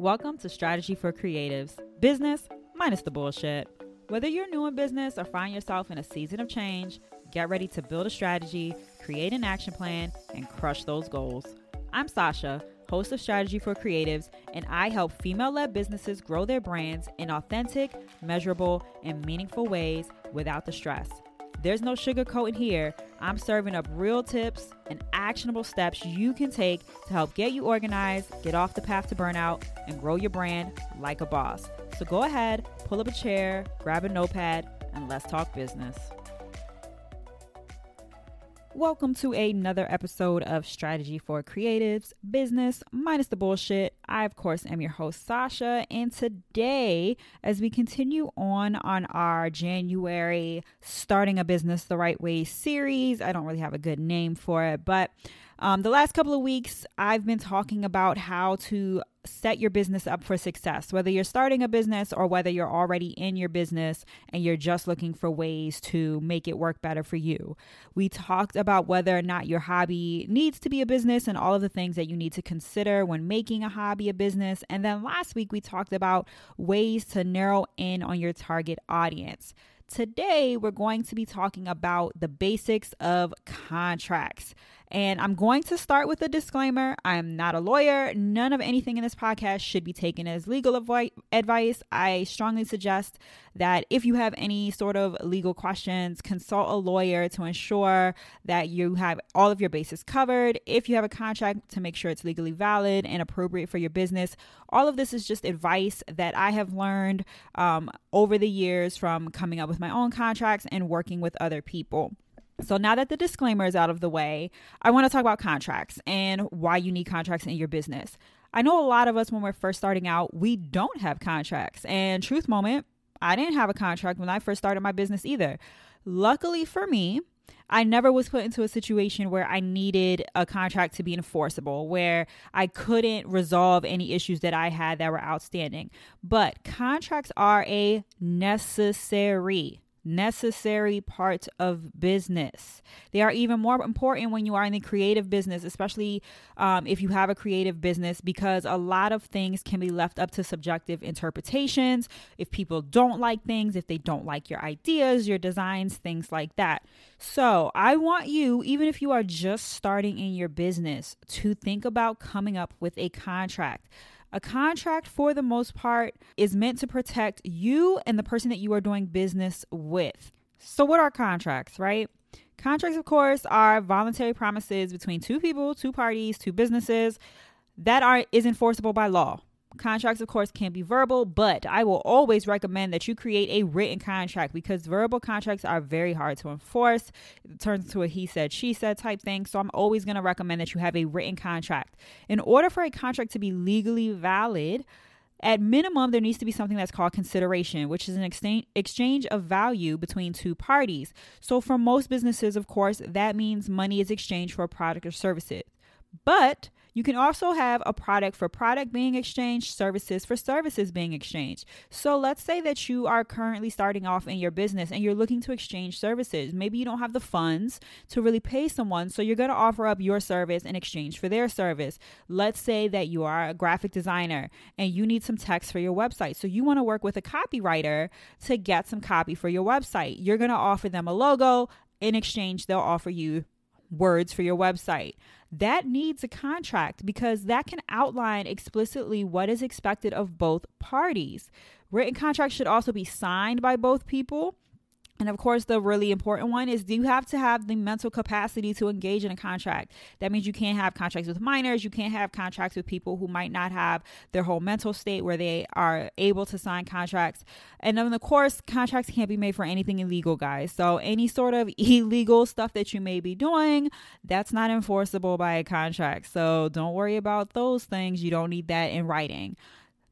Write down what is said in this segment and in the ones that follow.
Welcome to Strategy for Creatives Business minus the bullshit. Whether you're new in business or find yourself in a season of change, get ready to build a strategy, create an action plan, and crush those goals. I'm Sasha, host of Strategy for Creatives, and I help female led businesses grow their brands in authentic, measurable, and meaningful ways without the stress. There's no sugarcoating here. I'm serving up real tips and actionable steps you can take to help get you organized, get off the path to burnout, and grow your brand like a boss. So go ahead, pull up a chair, grab a notepad, and let's talk business. Welcome to another episode of Strategy for Creatives Business minus the bullshit. I, of course, am your host, Sasha. And today, as we continue on on our January Starting a Business the Right Way series, I don't really have a good name for it, but um, the last couple of weeks, I've been talking about how to set your business up for success, whether you're starting a business or whether you're already in your business and you're just looking for ways to make it work better for you. We talked about whether or not your hobby needs to be a business and all of the things that you need to consider when making a hobby a business. And then last week, we talked about ways to narrow in on your target audience. Today, we're going to be talking about the basics of contracts. And I'm going to start with a disclaimer I'm not a lawyer. None of anything in this podcast should be taken as legal advice. I strongly suggest that if you have any sort of legal questions, consult a lawyer to ensure that you have all of your bases covered. If you have a contract, to make sure it's legally valid and appropriate for your business. All of this is just advice that I have learned um, over the years from coming up with my own contracts and working with other people. So now that the disclaimer is out of the way, I want to talk about contracts and why you need contracts in your business. I know a lot of us when we're first starting out, we don't have contracts. And truth moment, I didn't have a contract when I first started my business either. Luckily for me, I never was put into a situation where I needed a contract to be enforceable, where I couldn't resolve any issues that I had that were outstanding. But contracts are a necessary necessary part of business. They are even more important when you are in the creative business, especially um, if you have a creative business, because a lot of things can be left up to subjective interpretations. If people don't like things, if they don't like your ideas, your designs, things like that. So I want you, even if you are just starting in your business, to think about coming up with a contract. A contract, for the most part, is meant to protect you and the person that you are doing business with. So, what are contracts, right? Contracts, of course, are voluntary promises between two people, two parties, two businesses that are is enforceable by law. Contracts, of course, can be verbal, but I will always recommend that you create a written contract because verbal contracts are very hard to enforce. It turns into a he said, she said type thing. So I'm always going to recommend that you have a written contract. In order for a contract to be legally valid, at minimum, there needs to be something that's called consideration, which is an exchange of value between two parties. So, for most businesses, of course, that means money is exchanged for a product or services. But you can also have a product for product being exchanged, services for services being exchanged. So let's say that you are currently starting off in your business and you're looking to exchange services. Maybe you don't have the funds to really pay someone, so you're going to offer up your service in exchange for their service. Let's say that you are a graphic designer and you need some text for your website. So you want to work with a copywriter to get some copy for your website. You're going to offer them a logo. In exchange, they'll offer you words for your website. That needs a contract because that can outline explicitly what is expected of both parties. Written contracts should also be signed by both people and of course, the really important one is do you have to have the mental capacity to engage in a contract? That means you can't have contracts with minors, you can't have contracts with people who might not have their whole mental state where they are able to sign contracts. And then, of course, contracts can't be made for anything illegal, guys. So, any sort of illegal stuff that you may be doing, that's not enforceable by a contract. So, don't worry about those things. You don't need that in writing.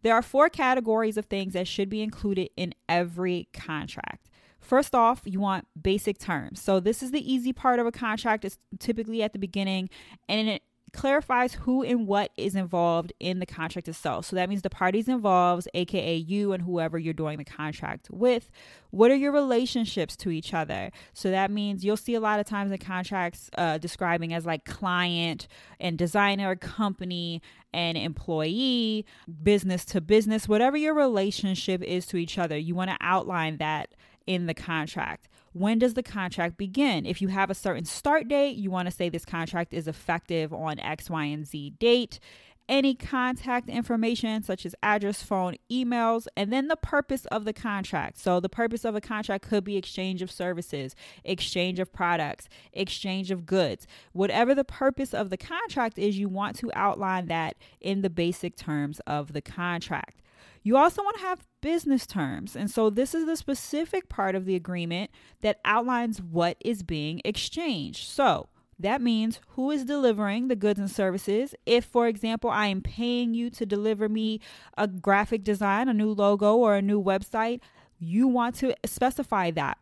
There are four categories of things that should be included in every contract. First off, you want basic terms. So this is the easy part of a contract. It's typically at the beginning and it clarifies who and what is involved in the contract itself. So that means the parties involved, aka you and whoever you're doing the contract with. What are your relationships to each other? So that means you'll see a lot of times in contracts uh, describing as like client and designer, company and employee, business to business, whatever your relationship is to each other. You want to outline that in the contract. When does the contract begin? If you have a certain start date, you want to say this contract is effective on X, Y, and Z date. Any contact information such as address, phone, emails, and then the purpose of the contract. So, the purpose of a contract could be exchange of services, exchange of products, exchange of goods. Whatever the purpose of the contract is, you want to outline that in the basic terms of the contract. You also want to have business terms. And so this is the specific part of the agreement that outlines what is being exchanged. So that means who is delivering the goods and services. If, for example, I am paying you to deliver me a graphic design, a new logo, or a new website, you want to specify that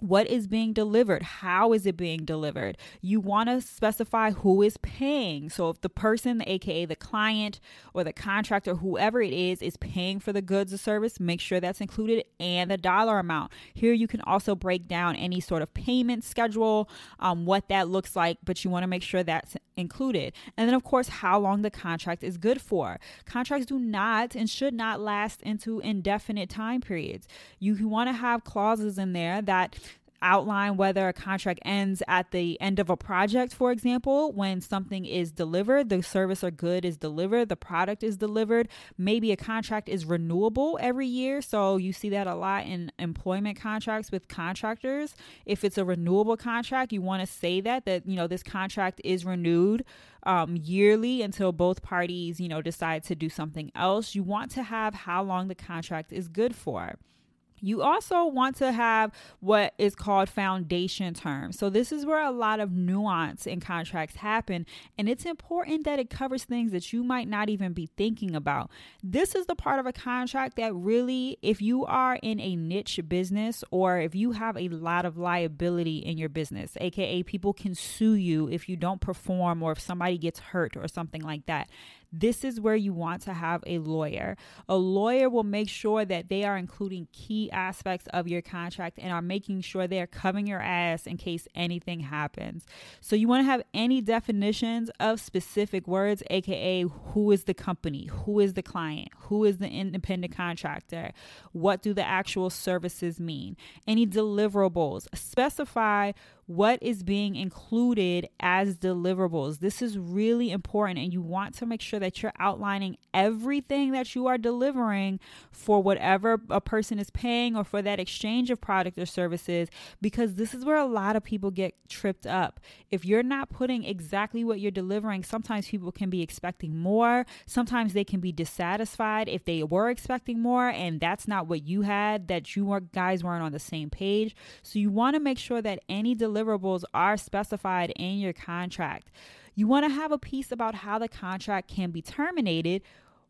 what is being delivered? How is it being delivered? You want to specify who is paying. So if the person aka the client or the contractor whoever it is is paying for the goods or service make sure that's included and the dollar amount. Here you can also break down any sort of payment schedule um, what that looks like but you want to make sure that's included. And then of course how long the contract is good for. Contracts do not and should not last into indefinite time periods. You want to have clauses in there that outline whether a contract ends at the end of a project, for example, when something is delivered, the service or good is delivered, the product is delivered. Maybe a contract is renewable every year. So you see that a lot in employment contracts with contractors. If it's a renewable contract, you want to say that, that, you know, this contract is renewed um, yearly until both parties, you know, decide to do something else. You want to have how long the contract is good for. You also want to have what is called foundation terms. So, this is where a lot of nuance in contracts happen, and it's important that it covers things that you might not even be thinking about. This is the part of a contract that really, if you are in a niche business or if you have a lot of liability in your business, aka people can sue you if you don't perform or if somebody gets hurt or something like that this is where you want to have a lawyer. A lawyer will make sure that they are including key aspects of your contract and are making sure they are covering your ass in case anything happens. So you want to have any definitions of specific words, aka who is the company, who is the client, who is the independent contractor, what do the actual services mean, any deliverables, specify what is being included as deliverables. This is really important, and you want to make sure that you're outlining everything that you are delivering for whatever a person is paying or for that exchange of product or services, because this is where a lot of people get tripped up. If you're not putting exactly what you're delivering, sometimes people can be expecting more, sometimes they can be dissatisfied if they were expecting more and that's not what you had, that you were, guys weren't on the same page. So you want to make sure that any deliverables are specified in your contract. You want to have a piece about how the contract can be terminated,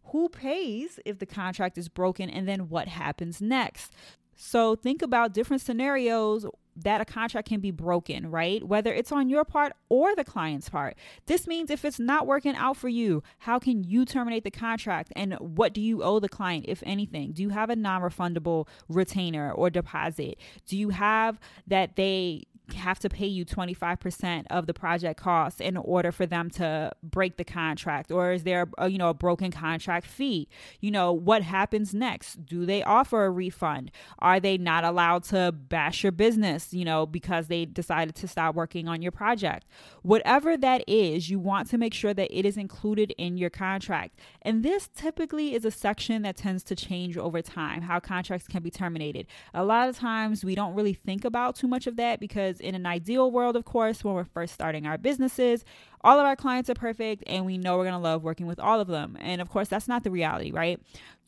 who pays if the contract is broken, and then what happens next. So think about different scenarios that a contract can be broken, right? Whether it's on your part or the client's part. This means if it's not working out for you, how can you terminate the contract and what do you owe the client, if anything? Do you have a non refundable retainer or deposit? Do you have that they have to pay you 25% of the project cost in order for them to break the contract or is there a, you know a broken contract fee? You know what happens next? Do they offer a refund? Are they not allowed to bash your business you know because they decided to stop working on your project? Whatever that is you want to make sure that it is included in your contract. And this typically is a section that tends to change over time how contracts can be terminated. A lot of times we don't really think about too much of that because in an ideal world, of course, when we're first starting our businesses, all of our clients are perfect and we know we're going to love working with all of them. And of course, that's not the reality, right?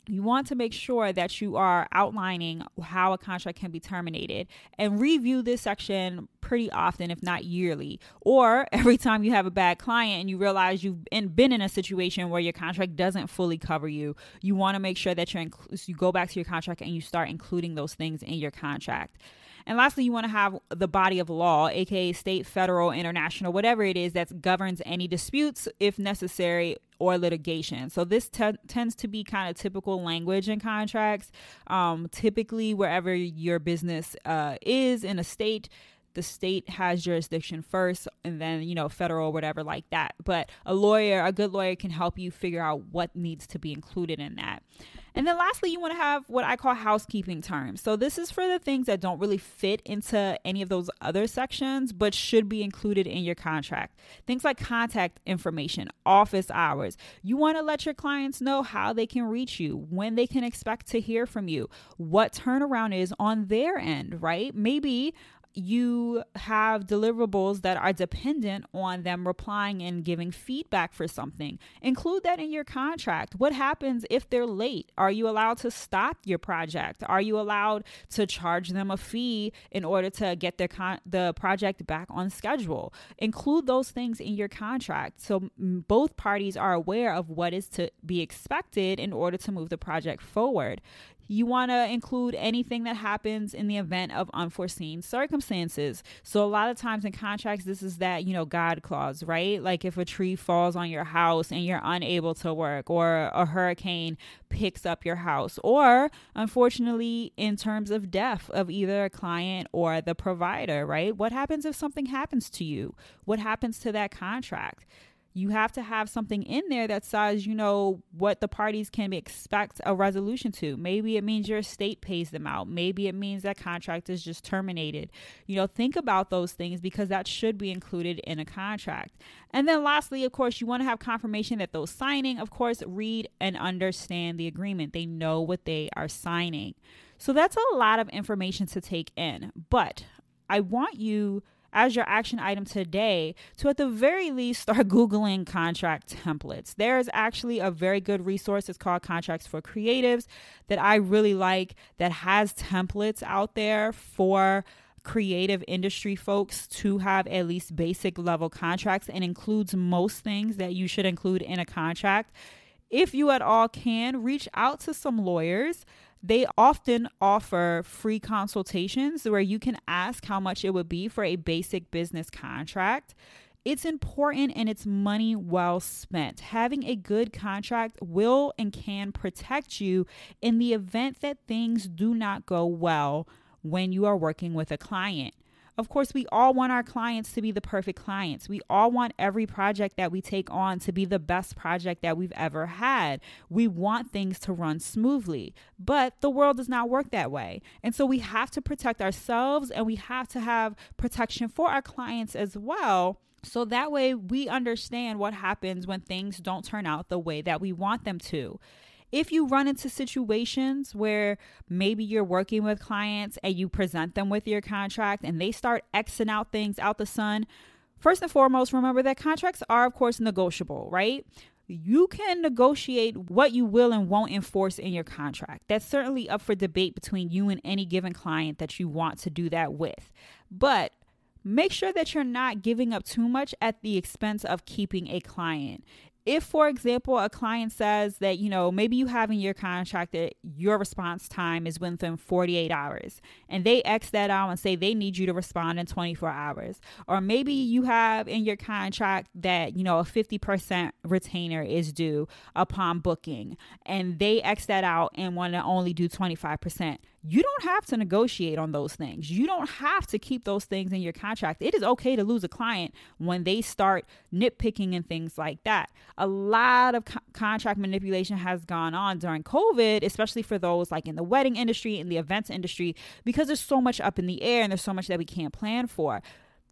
You want to make sure that you are outlining how a contract can be terminated and review this section pretty often, if not yearly. Or every time you have a bad client and you realize you've been in a situation where your contract doesn't fully cover you, you want to make sure that you're inc- you go back to your contract and you start including those things in your contract. And lastly, you want to have the body of law, aka state, federal, international, whatever it is that governs any disputes if necessary or litigation. So this tends to be kind of typical language in contracts. Um, typically, wherever your business uh, is in a state, the state has jurisdiction first and then you know federal whatever like that but a lawyer a good lawyer can help you figure out what needs to be included in that and then lastly you want to have what i call housekeeping terms. So this is for the things that don't really fit into any of those other sections but should be included in your contract. Things like contact information office hours. You want to let your clients know how they can reach you when they can expect to hear from you what turnaround is on their end right? Maybe you have deliverables that are dependent on them replying and giving feedback for something. Include that in your contract. What happens if they're late? Are you allowed to stop your project? Are you allowed to charge them a fee in order to get their con- the project back on schedule? Include those things in your contract so both parties are aware of what is to be expected in order to move the project forward. You want to include anything that happens in the event of unforeseen circumstances. So, a lot of times in contracts, this is that, you know, God clause, right? Like if a tree falls on your house and you're unable to work, or a hurricane picks up your house, or unfortunately, in terms of death of either a client or the provider, right? What happens if something happens to you? What happens to that contract? You have to have something in there that says, you know, what the parties can expect a resolution to. Maybe it means your estate pays them out. Maybe it means that contract is just terminated. You know, think about those things because that should be included in a contract. And then lastly, of course, you want to have confirmation that those signing, of course, read and understand the agreement. They know what they are signing. So that's a lot of information to take in. But I want you as your action item today to at the very least start Googling contract templates. There is actually a very good resource. It's called Contracts for Creatives that I really like that has templates out there for creative industry folks to have at least basic level contracts and includes most things that you should include in a contract. If you at all can, reach out to some lawyers they often offer free consultations where you can ask how much it would be for a basic business contract. It's important and it's money well spent. Having a good contract will and can protect you in the event that things do not go well when you are working with a client. Of course, we all want our clients to be the perfect clients. We all want every project that we take on to be the best project that we've ever had. We want things to run smoothly, but the world does not work that way. And so we have to protect ourselves and we have to have protection for our clients as well. So that way we understand what happens when things don't turn out the way that we want them to if you run into situations where maybe you're working with clients and you present them with your contract and they start Xing out things out the sun, first and foremost, remember that contracts are, of course, negotiable, right? You can negotiate what you will and won't enforce in your contract. That's certainly up for debate between you and any given client that you want to do that with. But make sure that you're not giving up too much at the expense of keeping a client if for example a client says that you know maybe you have in your contract that your response time is within 48 hours and they x that out and say they need you to respond in 24 hours or maybe you have in your contract that you know a 50% retainer is due upon booking and they x that out and want to only do 25% you don't have to negotiate on those things. You don't have to keep those things in your contract. It is okay to lose a client when they start nitpicking and things like that. A lot of co- contract manipulation has gone on during COVID, especially for those like in the wedding industry, in the events industry, because there's so much up in the air and there's so much that we can't plan for.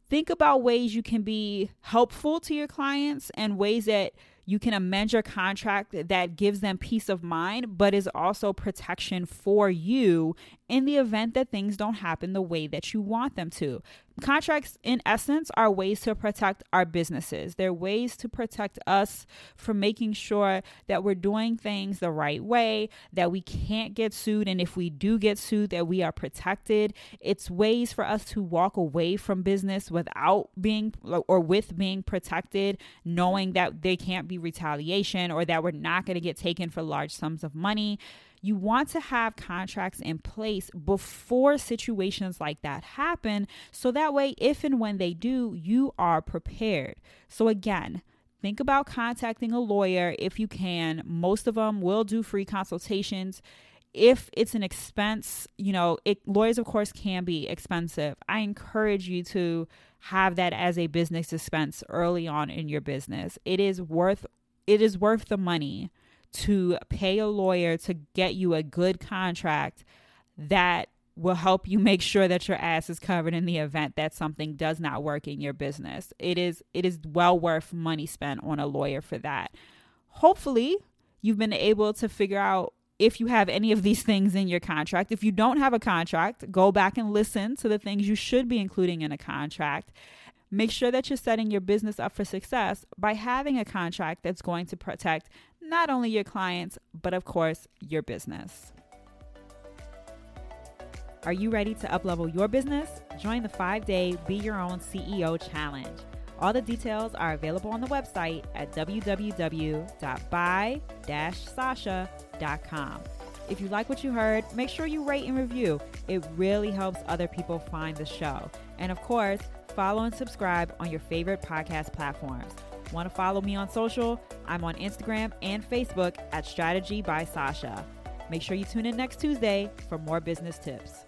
Think about ways you can be helpful to your clients and ways that you can amend your contract that gives them peace of mind, but is also protection for you in the event that things don't happen the way that you want them to. Contracts, in essence, are ways to protect our businesses. They're ways to protect us from making sure that we're doing things the right way, that we can't get sued. And if we do get sued, that we are protected. It's ways for us to walk away from business without being or with being protected, knowing that there can't be retaliation or that we're not going to get taken for large sums of money You want to have contracts in place before situations like that happen. So that way, if and when they do, you are prepared. So, again, think about contacting a lawyer if you can. Most of them will do free consultations. If it's an expense, you know, it, lawyers, of course, can be expensive. I encourage you to have that as a business expense early on in your business. It is worth it is worth the money to pay a lawyer to get you a good contract that will help you make sure that your ass is covered in the event that something does not work in your business. It is it is well worth money spent on a lawyer for that. Hopefully, you've been able to figure out if you have any of these things in your contract. If you don't have a contract, go back and listen to the things you should be including in a contract Make sure that you're setting your business up for success by having a contract that's going to protect not only your clients, but of course, your business. Are you ready to uplevel your business? Join the five day Be Your Own CEO Challenge. All the details are available on the website at www.by-sasha.com. If you like what you heard, make sure you rate and review. It really helps other people find the show. And of course, follow and subscribe on your favorite podcast platforms. Want to follow me on social? I'm on Instagram and Facebook at Strategy by Sasha. Make sure you tune in next Tuesday for more business tips.